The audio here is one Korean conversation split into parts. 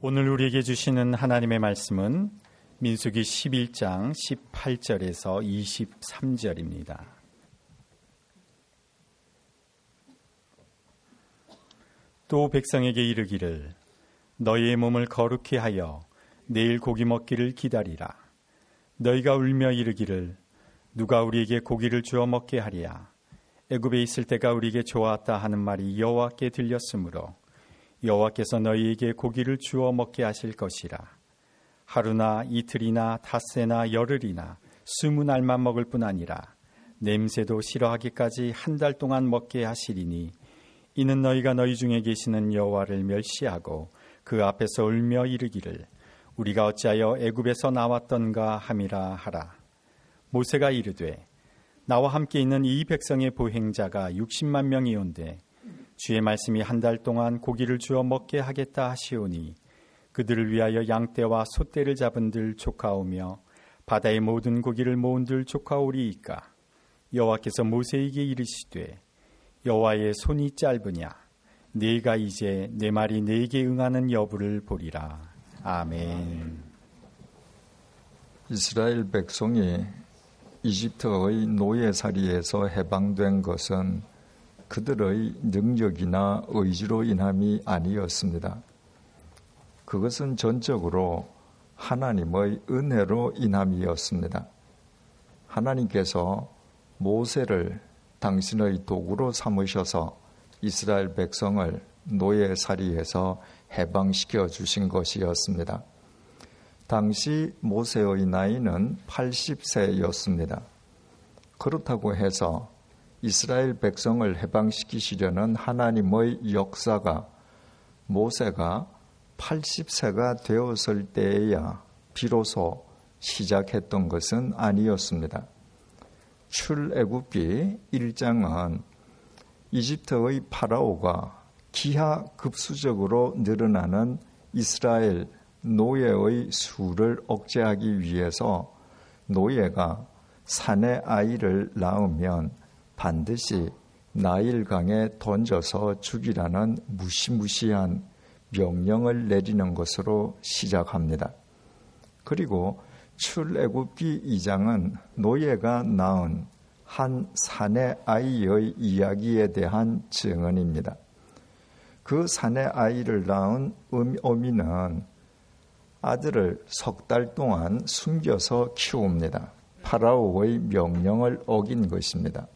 오늘 우리에게 주시는 하나님의 말씀은 민수기 11장 18절에서 23절입니다. 또 백성에게 이르기를 너희의 몸을 거룩히 하여 내일 고기 먹기를 기다리라. 너희가 울며 이르기를 누가 우리에게 고기를 주어 먹게 하리야. 애굽에 있을 때가 우리에게 좋았다 하는 말이 여호와께 들렸으므로 여호와께서 너희에게 고기를 주어 먹게 하실 것이라. 하루나 이틀이나 닷새나 열흘이나 스무 날만 먹을 뿐 아니라 냄새도 싫어하기까지 한 달 동안 먹게 하시리니 이는 너희가 너희 중에 계시는 여호와를 멸시하고 그 앞에서 울며 이르기를 우리가 어찌하여 애굽에서 나왔던가 함이라 하라. 모세가 이르되 나와 함께 있는 이 백성의 보행자가 60만 명이온데 주의 말씀이 한 달 동안 고기를 주어 먹게 하겠다 하시오니 그들을 위하여 양떼와 소떼를 잡은들 조카오며 바다의 모든 고기를 모은들 조카오리이까? 여호와께서 모세에게 이르시되 여호와의 손이 짧으냐? 네가 이제 내 말이 네게 응하는 여부를 보리라. 아멘. 이스라엘 백성이 이집트의 노예살이에서 해방된 것은 그들의 능력이나 의지로 인함이 아니었습니다. 그것은 전적으로 하나님의 은혜로 인함이었습니다. 하나님께서 모세를 당신의 도구로 삼으셔서 이스라엘 백성을 노예살이에서 해방시켜 주신 것이었습니다. 당시 모세의 나이는 80세였습니다. 그렇다고 해서 이스라엘 백성을 해방시키시려는 하나님의 역사가 모세가 80세가 되었을 때에야 비로소 시작했던 것은 아니었습니다. 출애굽기 1장은 이집트의 파라오가 기하급수적으로 늘어나는 이스라엘 노예의 수를 억제하기 위해서 노예가 산의 아이를 낳으면 반드시 나일강에 던져서 죽이라는 무시무시한 명령을 내리는 것으로 시작합니다. 그리고 출애굽기 2장은 노예가 낳은 한 사내 아이의 이야기에 대한 증언입니다. 그 사내 아이를 낳은 어미는 아들을 석 달 동안 숨겨서 키웁니다. 파라오의 명령을 어긴 것입니다.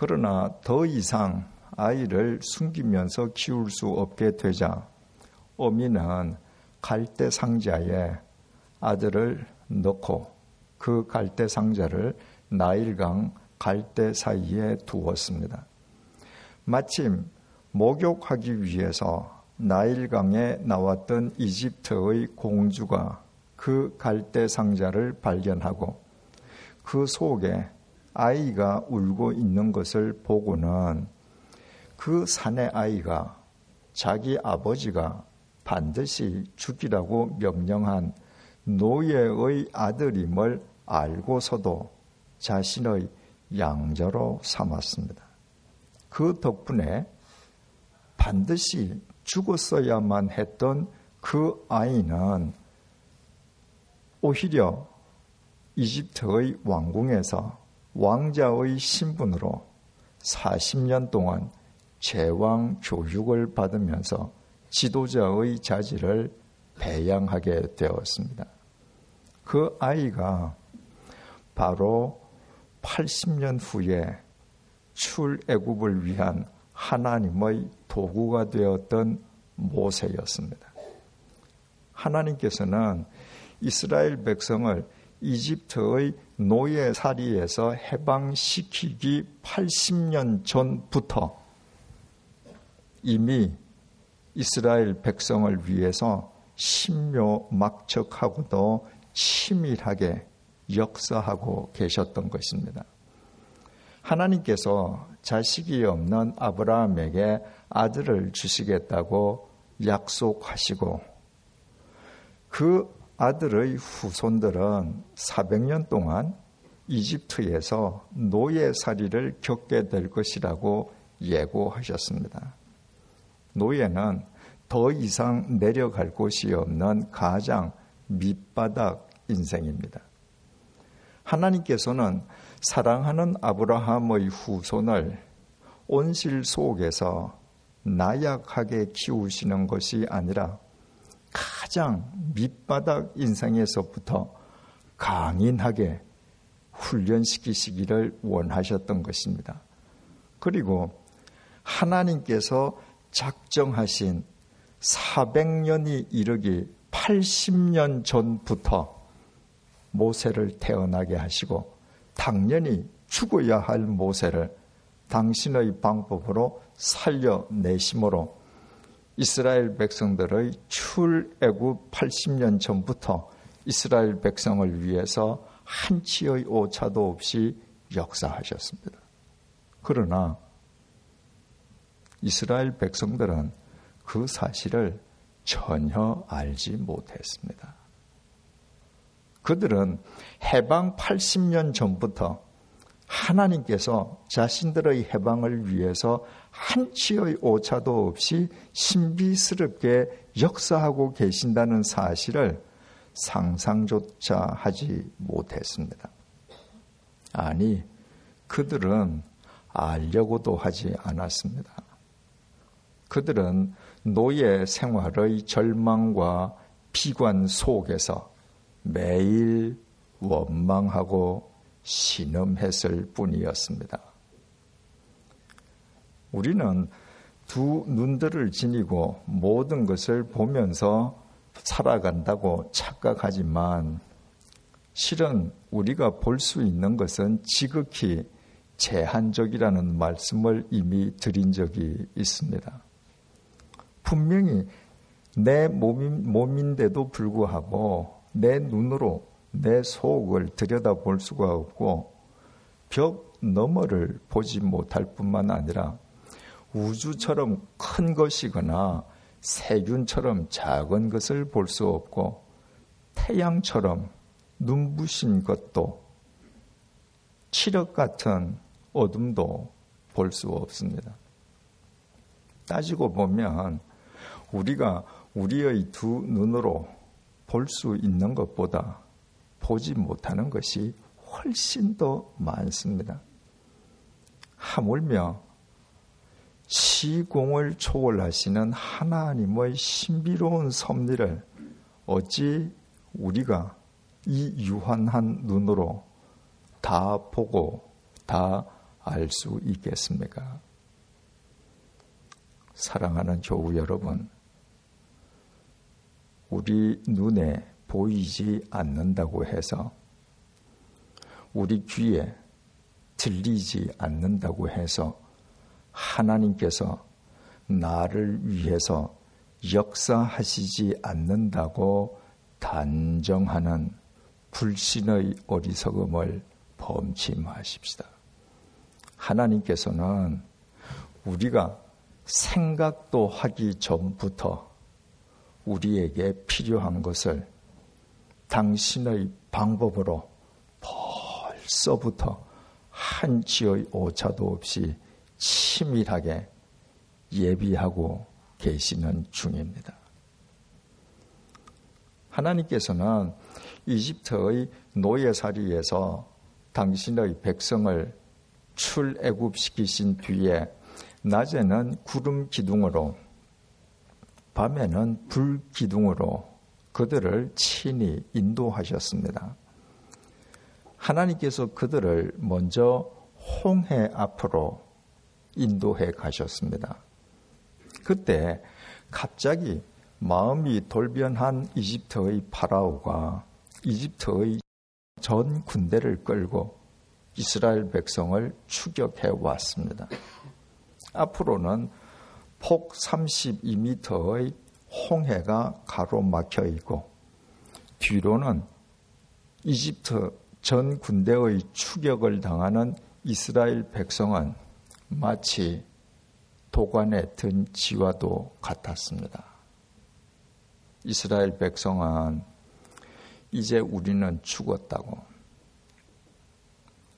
그러나 더 이상 아이를 숨기면서 키울 수 없게 되자 어미는 갈대 상자에 아들을 넣고 그 갈대 상자를 나일강 갈대 사이에 두었습니다. 마침 목욕하기 위해서 나일강에 나왔던 이집트의 공주가 그 갈대 상자를 발견하고 그 속에 아이가 울고 있는 것을 보고는 그 사내 아이가 자기 아버지가 반드시 죽이라고 명령한 노예의 아들임을 알고서도 자신의 양자로 삼았습니다. 그 덕분에 반드시 죽었어야만 했던 그 아이는 오히려 이집트의 왕궁에서 왕자의 신분으로 40년 동안 제왕 교육을 받으면서 지도자의 자질을 배양하게 되었습니다. 그 아이가 바로 80년 후에 출애굽을 위한 하나님의 도구가 되었던 모세였습니다. 하나님께서는 이스라엘 백성을 이집트의 노예살이에서 해방시키기 80년 전부터 이미 이스라엘 백성을 위해서 신묘 막척하고도 치밀하게 역사하고 계셨던 것입니다. 하나님께서 자식이 없는 아브라함에게 아들을 주시겠다고 약속하시고 그 아들의 후손들은 400년 동안 이집트에서 노예살이를 겪게 될 것이라고 예고하셨습니다. 노예는 더 이상 내려갈 곳이 없는 가장 밑바닥 인생입니다. 하나님께서는 사랑하는 아브라함의 후손을 온실 속에서 나약하게 키우시는 것이 아니라 가장 밑바닥 인생에서부터 강인하게 훈련시키시기를 원하셨던 것입니다. 그리고 하나님께서 작정하신 400년이 이르기 80년 전부터 모세를 태어나게 하시고 당연히 죽어야 할 모세를 당신의 방법으로 살려내심으로 이스라엘 백성들의 출애굽 80년 전부터 이스라엘 백성을 위해서 한치의 오차도 없이 역사하셨습니다. 그러나 이스라엘 백성들은 그 사실을 전혀 알지 못했습니다. 그들은 해방 80년 전부터 하나님께서 자신들의 해방을 위해서 한치의 오차도 없이 신비스럽게 역사하고 계신다는 사실을 상상조차 하지 못했습니다. 아니, 그들은 알려고도 하지 않았습니다. 그들은 노예 생활의 절망과 비관 속에서 매일 원망하고 신음했을 뿐이었습니다. 우리는 두 눈들을 지니고 모든 것을 보면서 살아간다고 착각하지만 실은 우리가 볼 수 있는 것은 지극히 제한적이라는 말씀을 이미 드린 적이 있습니다. 분명히 내 몸인, 몸인데도 불구하고 내 눈으로 내 속을 들여다 볼 수가 없고 벽 너머를 보지 못할 뿐만 아니라 우주처럼 큰 것이거나 세균처럼 작은 것을 볼 수 없고 태양처럼 눈부신 것도 칠흑 같은 어둠도 볼 수 없습니다. 따지고 보면 우리가 우리의 두 눈으로 볼 수 있는 것보다 보지 못하는 것이 훨씬 더 많습니다. 하물며 시공을 초월하시는 하나님의 신비로운 섭리를 어찌 우리가 이 유한한 눈으로 다 보고 다 알 수 있겠습니까? 사랑하는 교우 여러분, 우리 눈에 보이지 않는다고 해서 우리 귀에 들리지 않는다고 해서 하나님께서 나를 위해서 역사하시지 않는다고 단정하는 불신의 어리석음을 범치 마십시다. 하나님께서는 우리가 생각도 하기 전부터 우리에게 필요한 것을 당신의 방법으로 벌써부터 한치의 오차도 없이 치밀하게 예비하고 계시는 중입니다. 하나님께서는 이집트의 노예살이에서 당신의 백성을 출애굽시키신 뒤에 낮에는 구름 기둥으로 밤에는 불 기둥으로 그들을 친히 인도하셨습니다. 하나님께서 그들을 먼저 홍해 앞으로 인도해 가셨습니다. 그때 갑자기 마음이 돌변한 이집트의 파라오가 이집트의 전 군대를 끌고 이스라엘 백성을 추격해 왔습니다. 앞으로는 폭 32m의 홍해가 가로막혀 있고 뒤로는 이집트 전 군대의 추격을 당하는 이스라엘 백성은 마치 도관에 든 지와도 같았습니다. 이스라엘 백성은 이제 우리는 죽었다고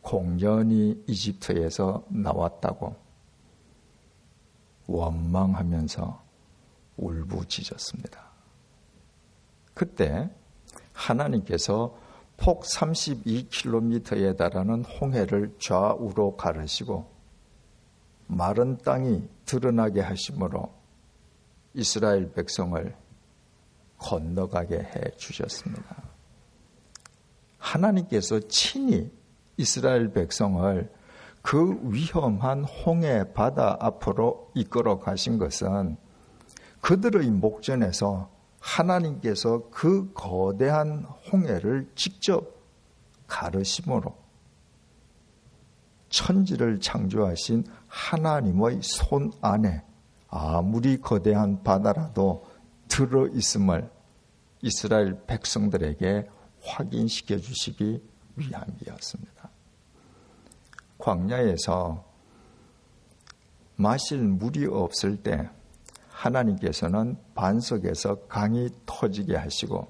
공연히 이집트에서 나왔다고 원망하면서 울부짖었습니다. 그때 하나님께서 폭 32km에 달하는 홍해를 좌우로 가르시고 마른 땅이 드러나게 하심으로 이스라엘 백성을 건너가게 해 주셨습니다. 하나님께서 친히 이스라엘 백성을 그 위험한 홍해 바다 앞으로 이끌어 가신 것은 그들의 목전에서 하나님께서 그 거대한 홍해를 직접 가르심으로 천지를 창조하신 하나님의 손 안에 아무리 거대한 바다라도 들어 있음을 이스라엘 백성들에게 확인시켜 주시기 위함이었습니다. 광야에서 마실 물이 없을 때 하나님께서는 반석에서 강이 터지게 하시고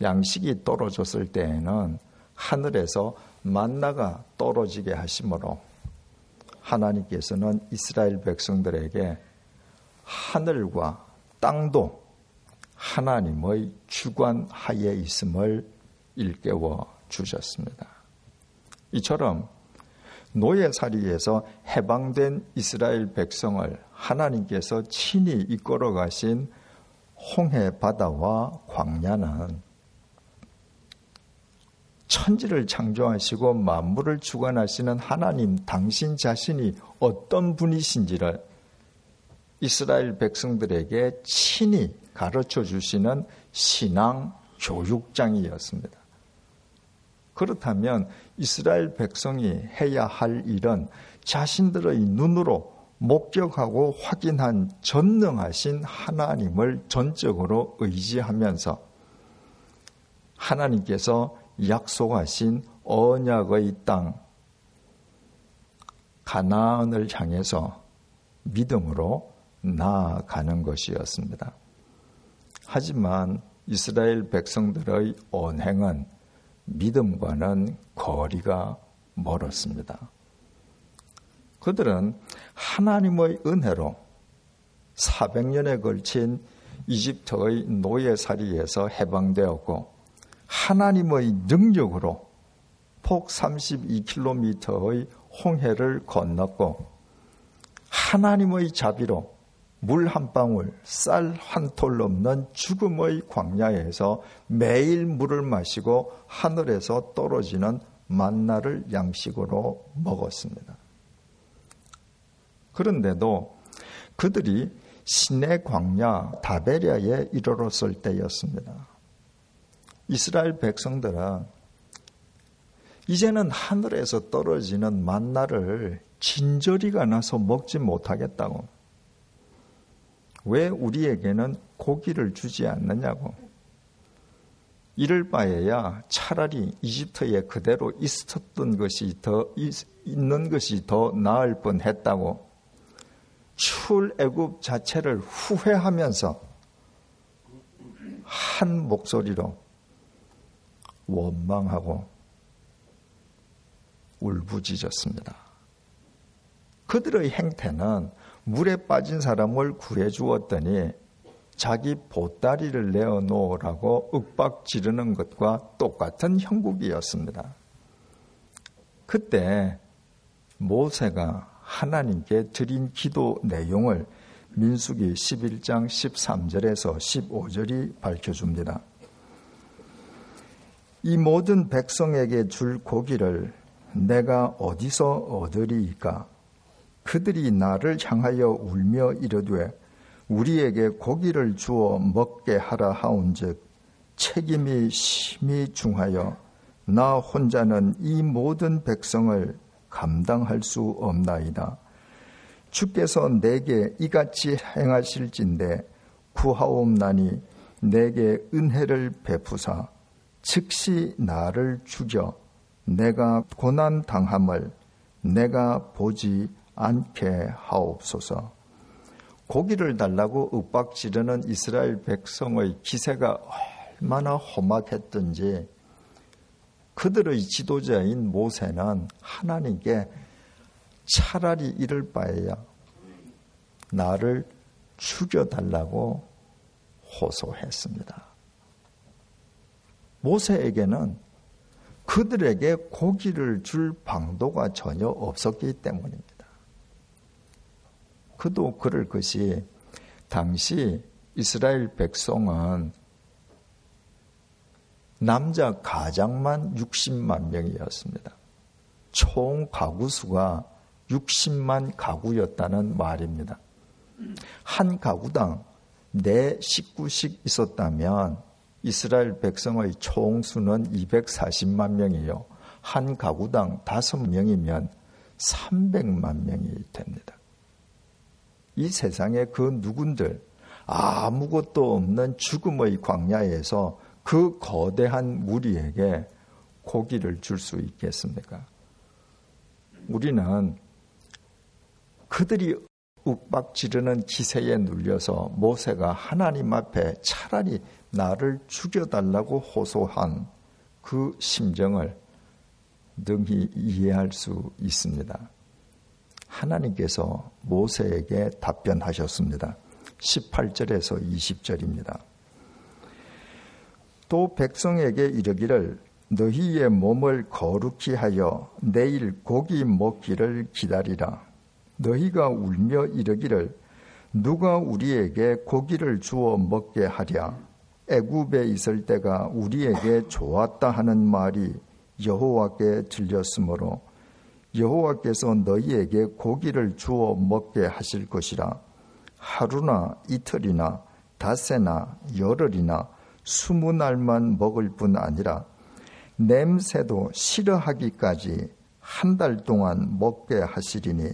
양식이 떨어졌을 때에는 하늘에서 만나가 떨어지게 하심으로 하나님께서는 이스라엘 백성들에게 하늘과 땅도 하나님의 주관 하에 있음을 일깨워 주셨습니다. 이처럼 노예살이에서 해방된 이스라엘 백성을 하나님께서 친히 이끌어 가신 홍해 바다와 광야는 천지를 창조하시고 만물을 주관하시는 하나님 당신 자신이 어떤 분이신지를 이스라엘 백성들에게 친히 가르쳐 주시는 신앙 교육장이었습니다. 그렇다면 이스라엘 백성이 해야 할 일은 자신들의 눈으로 목격하고 확인한 전능하신 하나님을 전적으로 의지하면서 하나님께서 약속하신 언약의 땅 가나안을 향해서 믿음으로 나아가는 것이었습니다. 하지만 이스라엘 백성들의 언행은 믿음과는 거리가 멀었습니다. 그들은 하나님의 은혜로 400년에 걸친 이집트의 노예살이에서 해방되었고 하나님의 능력으로 폭 32km의 홍해를 건넜고 하나님의 자비로 물 한 방울, 쌀 한 톨 넘는 죽음의 광야에서 매일 물을 마시고 하늘에서 떨어지는 만나를 양식으로 먹었습니다. 그런데도 그들이 시내 광야 다베리아에 이르렀을 때였습니다. 이스라엘 백성들은 이제는 하늘에서 떨어지는 만나를 진저리가 나서 먹지 못하겠다고. 왜 우리에게는 고기를 주지 않느냐고. 이럴 바에야 차라리 이집트에 그대로 있었던 것이 더 있는 것이 더 나을 뻔했다고 출애굽 자체를 후회하면서 한 목소리로 원망하고 울부짖었습니다. 그들의 행태는 물에 빠진 사람을 구해 주었더니 자기 보따리를 내어 놓으라고 윽박 지르는 것과 똑같은 형국이었습니다. 그때 모세가 하나님께 드린 기도 내용을 민수기 11장 13절에서 15절이 밝혀줍니다. 이 모든 백성에게 줄 고기를 내가 어디서 얻으리이까? 그들이 나를 향하여 울며 이르되 우리에게 고기를 주어 먹게 하라 하온즉 책임이 심히 중하여 나 혼자는 이 모든 백성을 감당할 수 없나이다. 주께서 내게 이같이 행하실진데 구하옵나니 내게 은혜를 베푸사 즉시 나를 죽여 내가 고난 당함을 내가 보지 않게 하옵소서. 고기를 달라고 윽박 지르는 이스라엘 백성의 기세가 얼마나 험악했던지 그들의 지도자인 모세는 하나님께 차라리 이럴 바에야 나를 죽여달라고 호소했습니다. 모세에게는 그들에게 고기를 줄 방도가 전혀 없었기 때문입니다. 그도 그럴 것이 당시 이스라엘 백성은 남자 가장만 60만 명이었습니다. 총 가구 수가 60만 가구였다는 말입니다. 한 가구당 네 식구씩 있었다면 이스라엘 백성의 총수는 240만 명이요. 한 가구당 5명이면 300만 명이 됩니다. 이 세상에 그 누군들 아무것도 없는 죽음의 광야에서 그 거대한 무리에게 고기를 줄 수 있겠습니까? 우리는 그들이 윽박 지르는 기세에 눌려서 모세가 하나님 앞에 차라리 나를 죽여달라고 호소한 그 심정을 능히 이해할 수 있습니다. 하나님께서 모세에게 답변하셨습니다. 18절에서 20절입니다. 또 백성에게 이르기를 너희의 몸을 거룩히 하여 내일 고기 먹기를 기다리라. 너희가 울며 이르기를 누가 우리에게 고기를 주어 먹게 하랴. 애굽에 있을 때가 우리에게 좋았다 하는 말이 여호와께 들렸으므로 여호와께서 너희에게 고기를 주어 먹게 하실 것이라. 하루나 이틀이나 닷새나 열흘이나 스무 날만 먹을 뿐 아니라 냄새도 싫어하기까지 한 달 동안 먹게 하시리니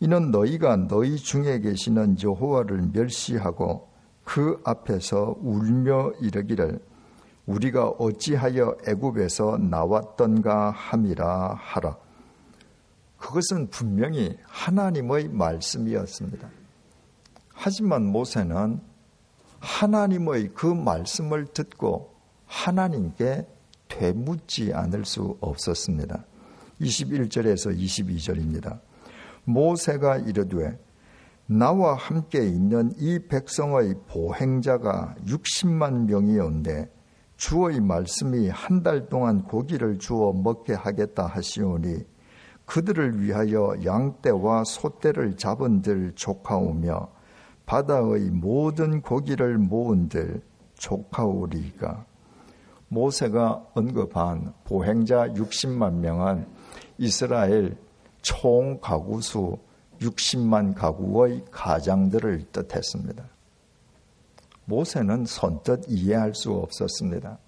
이는 너희가 너희 중에 계시는 여호와를 멸시하고 그 앞에서 울며 이르기를 우리가 어찌하여 애굽에서 나왔던가 함이라 하라. 그것은 분명히 하나님의 말씀이었습니다. 하지만 모세는 하나님의 그 말씀을 듣고 하나님께 되묻지 않을 수 없었습니다. 21절에서 22절입니다. 모세가 이르되 나와 함께 있는 이 백성의 보행자가 60만 명이온데 주의 말씀이 한 달 동안 고기를 주어 먹게 하겠다 하시오니 그들을 위하여 양떼와 소떼를 잡은 들 조카오며 바다의 모든 고기를 모은 들 조카오리가 모세가 언급한 보행자 60만 명은 이스라엘 총 가구수 60만 가구의 가장들을 뜻했습니다. 모세는 선뜻 이해할 수 없었습니다.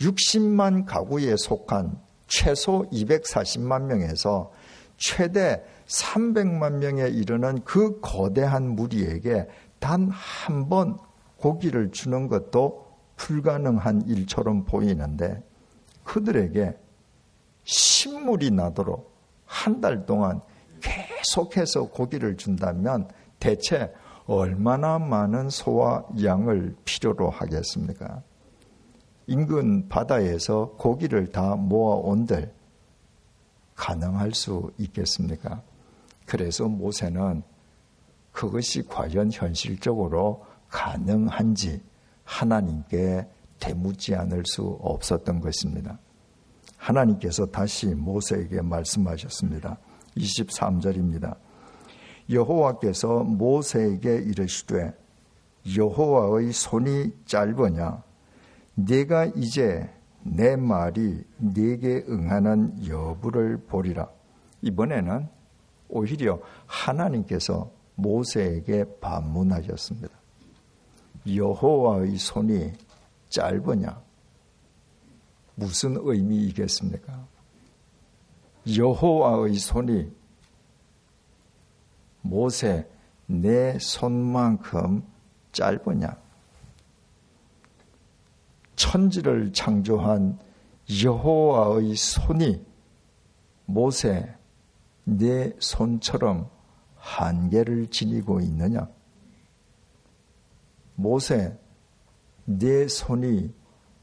60만 가구에 속한 최소 240만 명에서 최대 300만 명에 이르는 그 거대한 무리에게 단 한 번 고기를 주는 것도 불가능한 일처럼 보이는데 그들에게 신물이 나도록 한 달 동안 계속해서 고기를 준다면 대체 얼마나 많은 소와 양을 필요로 하겠습니까? 인근 바다에서 고기를 다 모아온들 가능할 수 있겠습니까? 그래서 모세는 그것이 과연 현실적으로 가능한지 하나님께 대묻지 않을 수 없었던 것입니다. 하나님께서 다시 모세에게 말씀하셨습니다. 23절입니다. 여호와께서 모세에게 이르시되 여호와의 손이 짧으냐 내가 이제 내 말이 네게 응하는 여부를 보리라. 이번에는 오히려 하나님께서 모세에게 반문하셨습니다. 여호와의 손이 짧으냐? 무슨 의미이겠습니까? 여호와의 손이 모세 내 손만큼 짧으냐? 천지를 창조한 여호와의 손이 모세 내 손처럼 한계를 지니고 있느냐? 모세 내 손이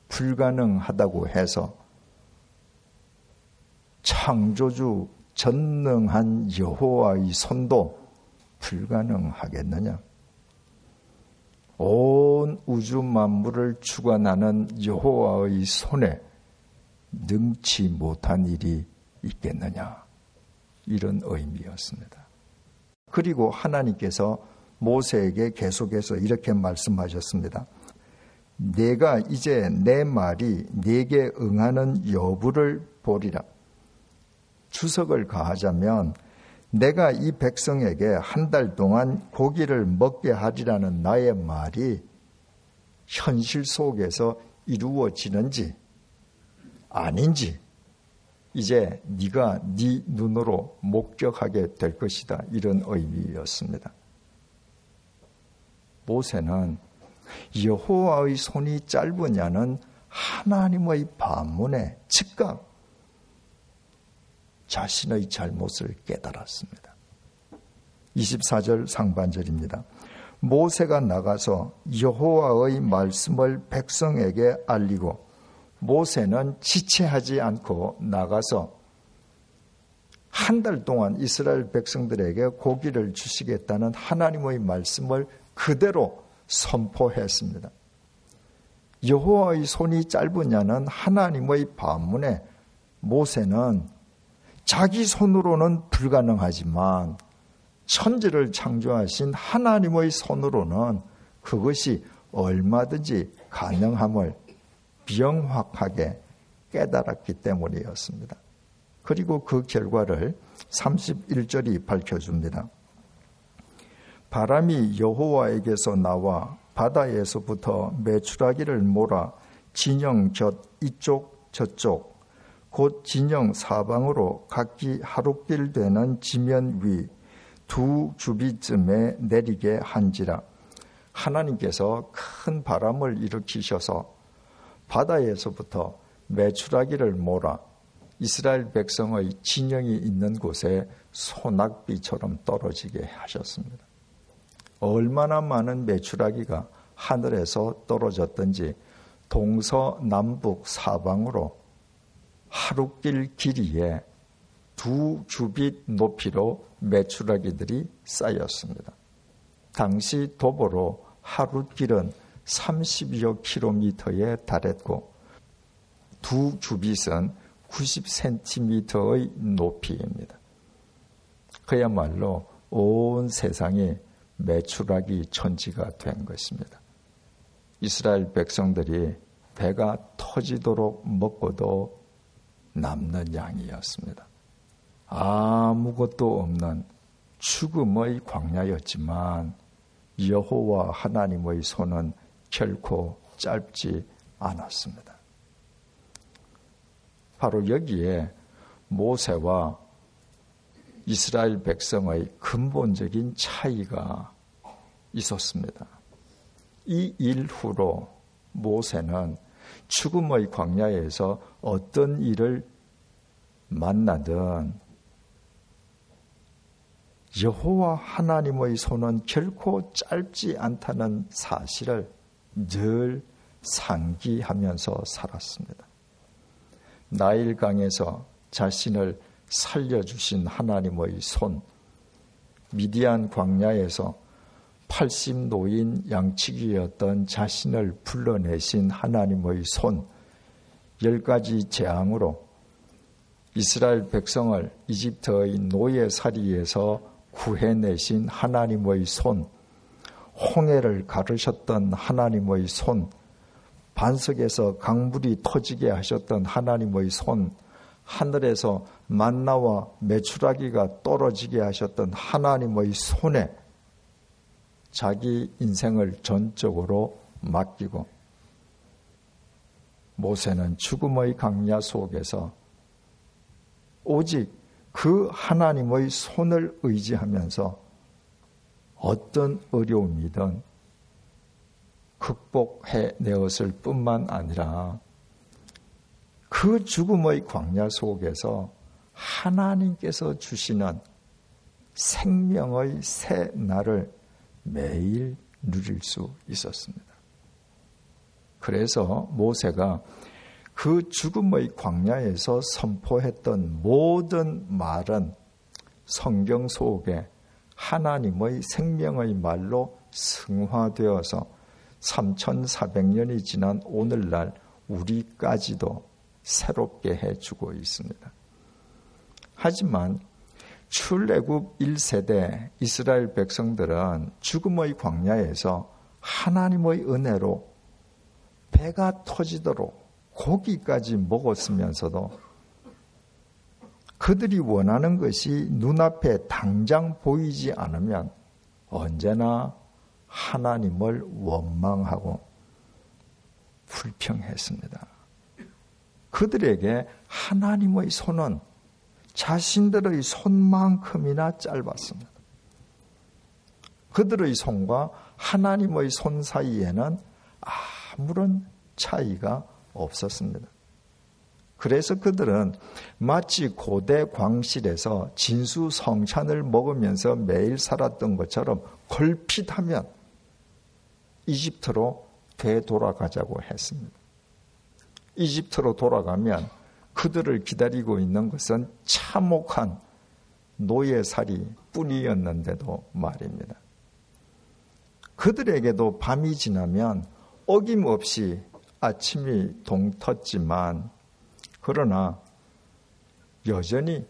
불가능하다고 해서 창조주 전능한 여호와의 손도 불가능하겠느냐? 온 우주 만물을 주관하는 여호와의 손에 능치 못한 일이 있겠느냐? 이런 의미였습니다. 그리고 하나님께서 모세에게 계속해서 이렇게 말씀하셨습니다. 내가 이제 내 말이 내게 응하는 여부를 보리라. 주석을 가하자면 내가 이 백성에게 한 달 동안 고기를 먹게 하리라는 나의 말이 현실 속에서 이루어지는지 아닌지 이제 네가 네 눈으로 목격하게 될 것이다. 이런 의미였습니다. 모세는 여호와의 손이 짧으냐는 하나님의 반문에 즉각 자신의 잘못을 깨달았습니다. 24절 상반절입니다. 모세가 나가서 여호와의 말씀을 백성에게 알리고 모세는 지체하지 않고 나가서 한 달 동안 이스라엘 백성들에게 고기를 주시겠다는 하나님의 말씀을 그대로 선포했습니다. 여호와의 손이 짧으냐는 하나님의 반문에 모세는 자기 손으로는 불가능하지만 천지를 창조하신 하나님의 손으로는 그것이 얼마든지 가능함을 명확하게 깨달았기 때문이었습니다. 그리고 그 결과를 31절이 밝혀줍니다. 바람이 여호와에게서 나와 바다에서부터 메추라기를 몰아 진영 곁 이쪽 저쪽 곧 진영 사방으로 각기 하룻길 되는 지면 위 두 주비쯤에 내리게 한지라 하나님께서 큰 바람을 일으키셔서 바다에서부터 메추라기를 몰아 이스라엘 백성의 진영이 있는 곳에 소낙비처럼 떨어지게 하셨습니다. 얼마나 많은 메추라기가 하늘에서 떨어졌던지 동서남북 사방으로 하루길 길이에 두 규빗 높이로 메추라기들이 쌓였습니다. 당시 도보로 하루 길은 30여 킬로미터에 달했고 두 규빗은 90cm의 높이입니다. 그야말로 온 세상이 매출하기 천지가 된 것입니다. 이스라엘 백성들이 배가 터지도록 먹고도 남는 양이었습니다. 아무것도 없는 죽음의 광야였지만 여호와 하나님의 손은 결코 짧지 않았습니다. 바로 여기에 모세와 이스라엘 백성의 근본적인 차이가 있었습니다. 이 일후로 모세는 죽음의 광야에서 어떤 일을 만나든 여호와 하나님의 손은 결코 짧지 않다는 사실을 늘 상기하면서 살았습니다. 나일강에서 자신을 살려주신 하나님의 손, 미디안 광야에서 80 노인 양치기였던 자신을 불러내신 하나님의 손, 열 가지 재앙으로 이스라엘 백성을 이집트의 노예살이에서 구해내신 하나님의 손, 홍해를 가르셨던 하나님의 손, 반석에서 강물이 터지게 하셨던 하나님의 손, 하늘에서 만나와 메추라기가 떨어지게 하셨던 하나님의 손에 자기 인생을 전적으로 맡기고 모세는 죽음의 강야 속에서 오직 그 하나님의 손을 의지하면서 어떤 어려움이든 극복해 내었을 뿐만 아니라 그 죽음의 광야 속에서 하나님께서 주시는 생명의 새 날을 매일 누릴 수 있었습니다. 그래서 모세가 그 죽음의 광야에서 선포했던 모든 말은 성경 속에 하나님의 생명의 말로 승화되어서 3400년이 지난 오늘날 우리까지도 새롭게 해주고 있습니다. 하지만 출애굽 1세대 이스라엘 백성들은 죽음의 광야에서 하나님의 은혜로 배가 터지도록 고기까지 먹었으면서도 그들이 원하는 것이 눈앞에 당장 보이지 않으면 언제나 하나님을 원망하고 불평했습니다. 그들에게 하나님의 손은 자신들의 손만큼이나 짧았습니다. 그들의 손과 하나님의 손 사이에는 아무런 차이가 없었습니다. 그래서 그들은 마치 고대 광실에서 진수 성찬을 먹으면서 매일 살았던 것처럼 걸핏하면 이집트로 되돌아가자고 했습니다. 이집트로 돌아가면 그들을 기다리고 있는 것은 참혹한 노예살이 뿐이었는데도 말입니다. 그들에게도 밤이 지나면 어김없이 아침이 동텄지만 그러나 여전히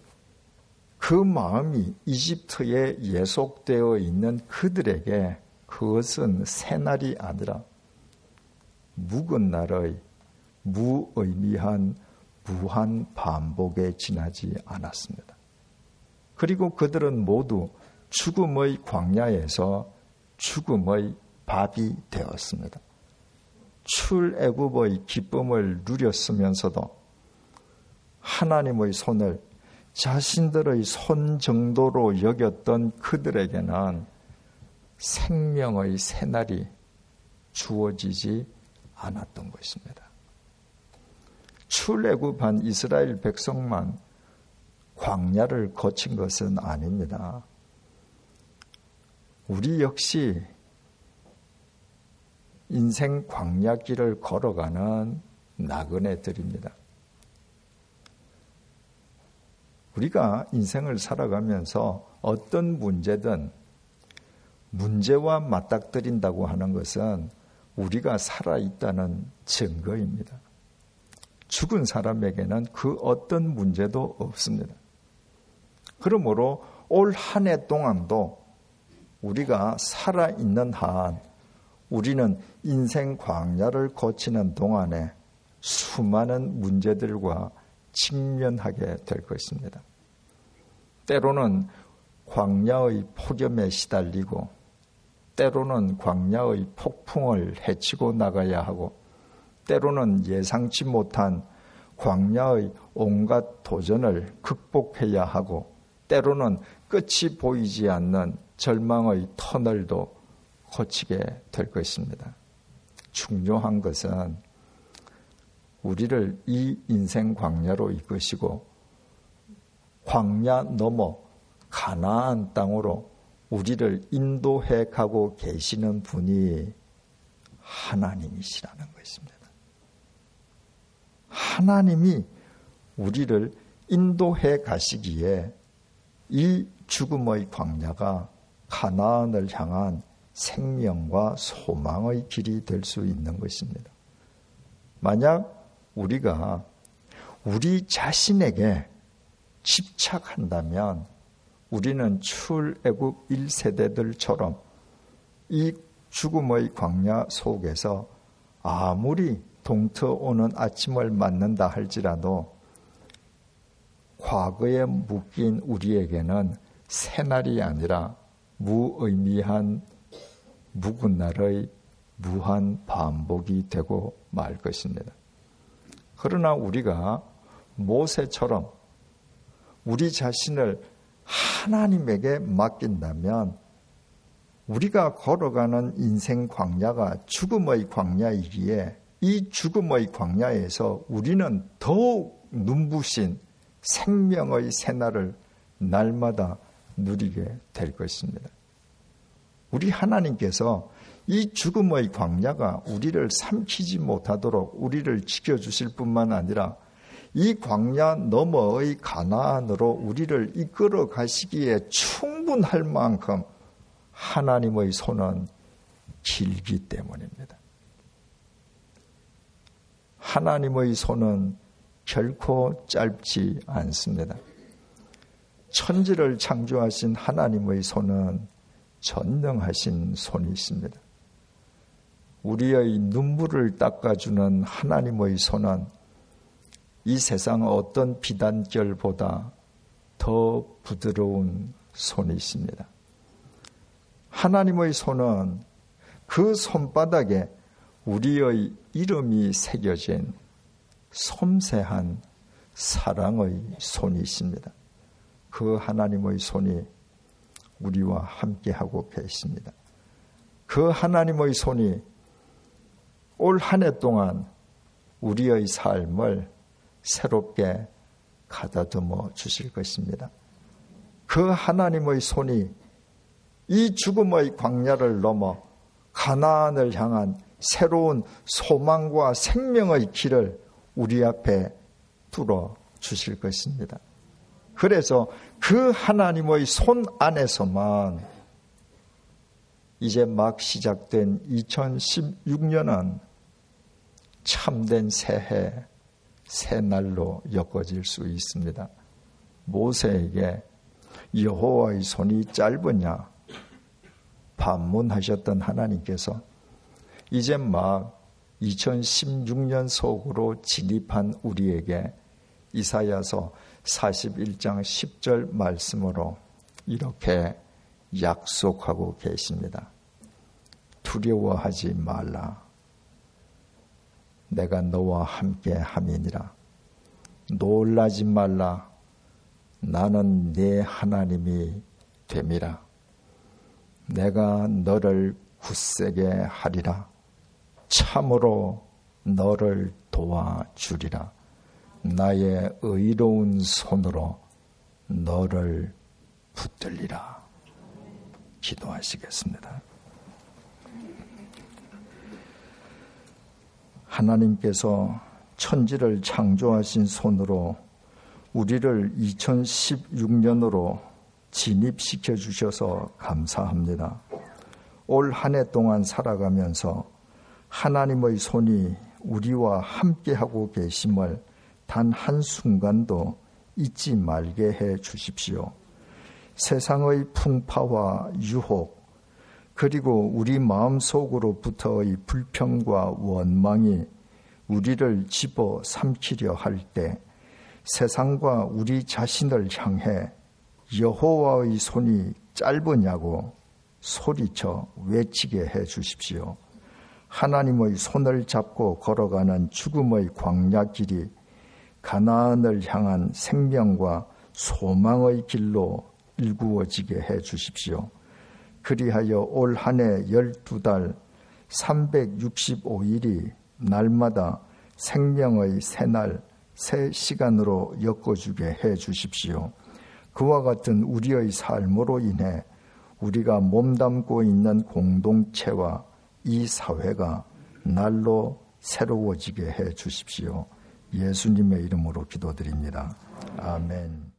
그 마음이 이집트에 예속되어 있는 그들에게 그것은 새날이 아니라 묵은 날의 무의미한 무한 반복에 지나지 않았습니다. 그리고 그들은 모두 죽음의 광야에서 죽음의 밥이 되었습니다. 출애굽의 기쁨을 누렸으면서도 하나님의 손을 자신들의 손 정도로 여겼던 그들에게는 생명의 새날이 주어지지 않았던 것입니다. 출애굽한 이스라엘 백성만 광야를 거친 것은 아닙니다. 우리 역시 인생 광야길을 걸어가는 나그네들입니다. 우리가 인생을 살아가면서 어떤 문제든 문제와 맞닥뜨린다고 하는 것은 우리가 살아있다는 증거입니다. 죽은 사람에게는 그 어떤 문제도 없습니다. 그러므로 올 한 해 동안도 우리가 살아있는 한 우리는 인생 광야를 거치는 동안에 수많은 문제들과 직면하게 될 것입니다. 때로는 광야의 폭염에 시달리고 때로는 광야의 폭풍을 헤치고 나가야 하고 때로는 예상치 못한 광야의 온갖 도전을 극복해야 하고 때로는 끝이 보이지 않는 절망의 터널도 거치게 될 것입니다. 중요한 것은 우리를 이 인생 광야로 이끄시고 광야 넘어 가나안 땅으로 우리를 인도해 가고 계시는 분이 하나님이시라는 것입니다. 하나님이 우리를 인도해 가시기에 이 죽음의 광야가 가나안을 향한 생명과 소망의 길이 될 수 있는 것입니다. 만약 우리가 우리 자신에게 집착한다면 우리는 출애굽 1세대들처럼 이 죽음의 광야 속에서 아무리 동터 오는 아침을 맞는다 할지라도 과거에 묶인 우리에게는 새날이 아니라 무의미한 묵은 날의 무한 반복이 되고 말 것입니다. 그러나 우리가 모세처럼 우리 자신을 하나님에게 맡긴다면 우리가 걸어가는 인생 광야가 죽음의 광야이기에 이 죽음의 광야에서 우리는 더욱 눈부신 생명의 새날을 날마다 누리게 될 것입니다. 우리 하나님께서 이 죽음의 광야가 우리를 삼키지 못하도록 우리를 지켜주실 뿐만 아니라 이 광야 너머의 가나안으로 우리를 이끌어 가시기에 충분할 만큼 하나님의 손은 길기 때문입니다. 하나님의 손은 결코 짧지 않습니다. 천지를 창조하신 하나님의 손은 전능하신 손이십니다. 우리의 눈물을 닦아주는 하나님의 손은 이 세상 어떤 비단결보다 더 부드러운 손이십니다. 하나님의 손은 그 손바닥에 우리의 이름이 새겨진 섬세한 사랑의 손이십니다. 그 하나님의 손이 우리와 함께하고 계십니다. 그 하나님의 손이 올 한 해 동안 우리의 삶을 새롭게 가다듬어 주실 것입니다. 그 하나님의 손이 이 죽음의 광야를 넘어 가나안을 향한 새로운 소망과 생명의 길을 우리 앞에 뚫어 주실 것입니다. 그래서 그 하나님의 손 안에서만 이제 막 시작된 2016년은 참된 새해, 새날로 엮어질 수 있습니다. 모세에게 여호와의 손이 짧으냐 반문하셨던 하나님께서 이제 막 2016년 속으로 진입한 우리에게 이사야서 41장 10절 말씀으로 이렇게 약속하고 계십니다. 두려워하지 말라. 내가 너와 함께 함이니라. 놀라지 말라. 나는 내 하나님이 됨이라. 내가 너를 굳세게 하리라. 참으로 너를 도와주리라. 나의 의로운 손으로 너를 붙들리라. 기도하시겠습니다. 하나님께서 천지를 창조하신 손으로 우리를 2016년으로 진입시켜 주셔서 감사합니다. 올 한 해 동안 살아가면서 하나님의 손이 우리와 함께하고 계심을 단 한순간도 잊지 말게 해 주십시오. 세상의 풍파와 유혹, 그리고 우리 마음 속으로부터의 불평과 원망이 우리를 집어 삼키려 할 때 세상과 우리 자신을 향해 여호와의 손이 짧으냐고 소리쳐 외치게 해 주십시오. 하나님의 손을 잡고 걸어가는 죽음의 광야길이 가나안을 향한 생명과 소망의 길로 일구어지게 해 주십시오. 그리하여 올 한 해 12달 365일이 날마다 생명의 새날, 새 시간으로 엮어주게 해 주십시오. 그와 같은 우리의 삶으로 인해 우리가 몸담고 있는 공동체와 이 사회가 날로 새로워지게 해 주십시오. 예수님의 이름으로 기도드립니다. 아멘.